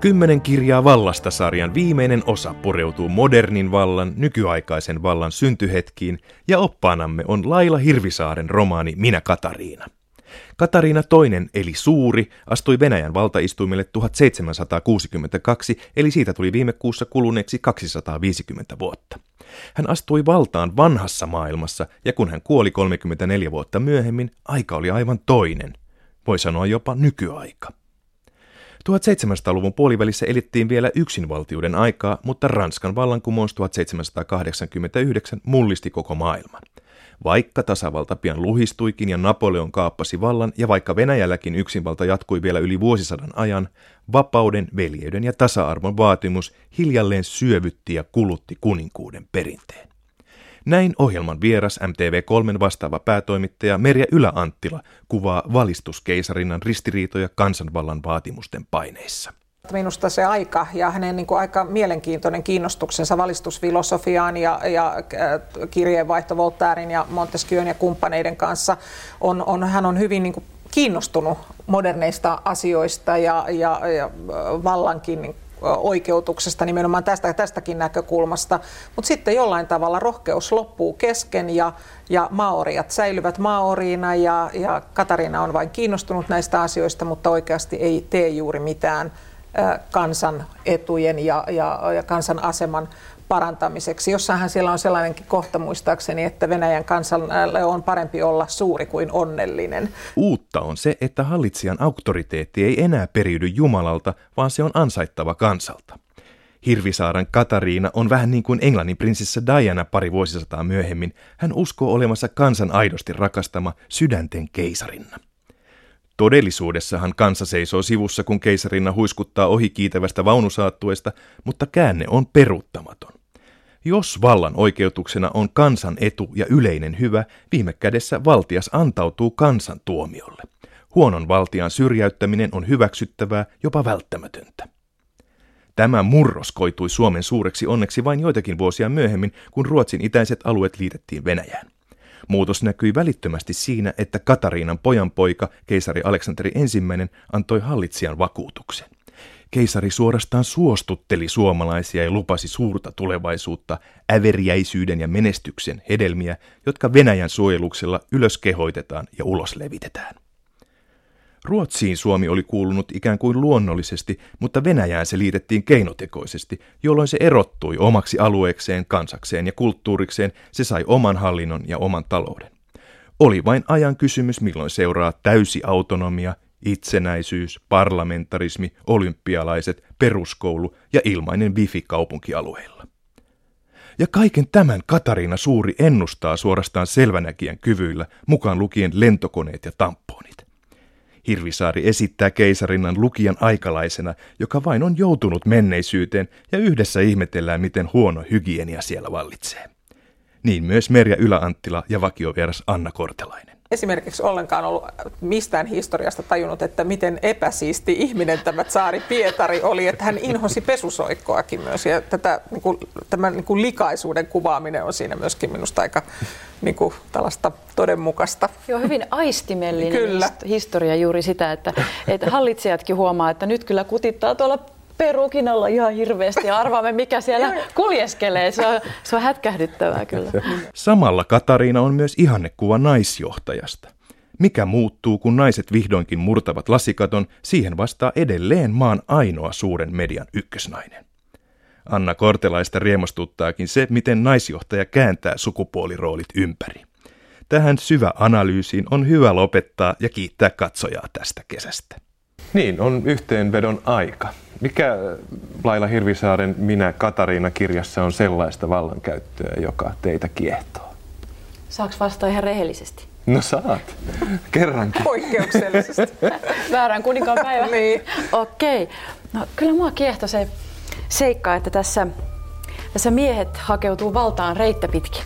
Kymmenen kirjaa vallasta sarjan viimeinen osa pureutuu modernin vallan, nykyaikaisen vallan syntyhetkiin ja oppaanamme on Laila Hirvisaaren romaani Minä Katariina. Katariina II, eli Suuri, astui Venäjän valtaistuimelle 1762, eli siitä tuli viime kuussa kuluneeksi 250 vuotta. Hän astui valtaan vanhassa maailmassa, ja kun hän kuoli 34 vuotta myöhemmin, aika oli aivan toinen. Voi sanoa jopa nykyaika. 1700-luvun puolivälissä elittiin vielä yksinvaltiuden aikaa, mutta Ranskan vallankumous 1789 mullisti koko maailman. Vaikka tasavalta pian luhistuikin ja Napoleon kaappasi vallan ja vaikka Venäjälläkin yksinvalta jatkui vielä yli vuosisadan ajan, vapauden, veljeyden ja tasa-arvon vaatimus hiljalleen syövytti ja kulutti kuninkuuden perinteen. Näin ohjelman vieras MTV3 vastaava päätoimittaja Merja Ylä-Anttila kuvaa valistuskeisarinnan ristiriitoja kansanvallan vaatimusten paineissa. Minusta se aika ja hänen niin kuin aika mielenkiintoinen kiinnostuksensa valistusfilosofiaan ja, ja äh, kirjeenvaihto Voltairein ja Montesquieun ja kumppaneiden kanssa on, on hän on hyvin niin kuin kiinnostunut moderneista asioista ja, ja, ja äh, vallankin oikeutuksesta nimenomaan tästä, tästäkin näkökulmasta, mutta sitten jollain tavalla rohkeus loppuu kesken ja, ja maoriat säilyvät maoriina ja, ja Katariina on vain kiinnostunut näistä asioista, mutta oikeasti ei tee juuri mitään kansan etujen ja, ja, ja kansan aseman parantamiseksi. Jossainhan siellä on sellainenkin kohta muistaakseni, että Venäjän kansalle on parempi olla suuri kuin onnellinen. Uutta on se, että hallitsijan auktoriteetti ei enää periydy Jumalalta, vaan se on ansaittava kansalta. Hirvisaaren Katariina on vähän niin kuin Englannin prinsessa Diana pari vuosisataa myöhemmin. Hän uskoo olemassa kansan aidosti rakastama sydänten keisarinna. Todellisuudessahan kansa seisoo sivussa, kun keisarinna huiskuttaa ohi kiitävästä vaunusaattuesta, mutta käänne on peruuttamaton. Jos vallan oikeutuksena on kansan etu ja yleinen hyvä, viime kädessä valtias antautuu kansan tuomiolle. Huonon valtian syrjäyttäminen on hyväksyttävää, jopa välttämätöntä. Tämä murros koitui Suomen suureksi onneksi vain joitakin vuosia myöhemmin, kun Ruotsin itäiset alueet liitettiin Venäjään. Muutos näkyi välittömästi siinä, että Katariinan pojanpoika, keisari Aleksanteri I, antoi hallitsijan vakuutuksen. Keisari suorastaan suostutteli suomalaisia ja lupasi suurta tulevaisuutta, äveriäisyyden ja menestyksen hedelmiä, jotka Venäjän suojeluksella ylös kehoitetaan ja ulos levitetään. Ruotsiin Suomi oli kuulunut ikään kuin luonnollisesti, mutta Venäjään se liitettiin keinotekoisesti, jolloin se erottui omaksi alueekseen, kansakseen ja kulttuurikseen, se sai oman hallinnon ja oman talouden. Oli vain ajan kysymys, milloin seuraa täysi autonomia, itsenäisyys, parlamentarismi, olympialaiset, peruskoulu ja ilmainen wifi kaupunkialueilla. Ja kaiken tämän Katariina Suuri ennustaa suorastaan selvänäkijän kyvyillä, mukaan lukien lentokoneet ja tamponit. Hirvisaari esittää keisarinnan lukijan aikalaisena, joka vain on joutunut menneisyyteen ja yhdessä ihmetellään, miten huono hygienia siellä vallitsee. Niin myös Merja Yläanttila ja vakiovieras Anna Kortelainen esimerkiksi ollenkaan ollut mistään historiasta tajunnut, että miten epäsiisti ihminen tämä saari Pietari oli, että hän inhosi pesusoikkoakin myös. Ja tätä, niin kuin, tämän niin kuin likaisuuden kuvaaminen on siinä myöskin minusta aika niin kuin, tällaista todenmukaista. Joo, hyvin aistimellinen kyllä. historia juuri sitä, että, että hallitsijatkin huomaa, että nyt kyllä kutittaa tuolla perukin alla ihan hirveästi ja arvaamme, mikä siellä kuljeskelee. Se on, se on hätkähdyttävää kyllä. Samalla Katariina on myös ihannekuva naisjohtajasta. Mikä muuttuu, kun naiset vihdoinkin murtavat lasikaton, siihen vastaa edelleen maan ainoa suuren median ykkösnainen. Anna Kortelaista riemastuttaakin se, miten naisjohtaja kääntää sukupuoliroolit ympäri. Tähän syvä analyysiin on hyvä lopettaa ja kiittää katsojaa tästä kesästä. Niin, on yhteenvedon aika. Mikä Laila Hirvisaaren Minä Katariina kirjassa on sellaista vallankäyttöä, joka teitä kiehtoo? Saaks vastata ihan rehellisesti? No saat. Kerrankin. Poikkeuksellisesti. Väärän kuninkaan päivä. niin. Okei. Okay. No kyllä mua kiehtoi se seikka, että tässä, tässä miehet hakeutuu valtaan reittä pitkin.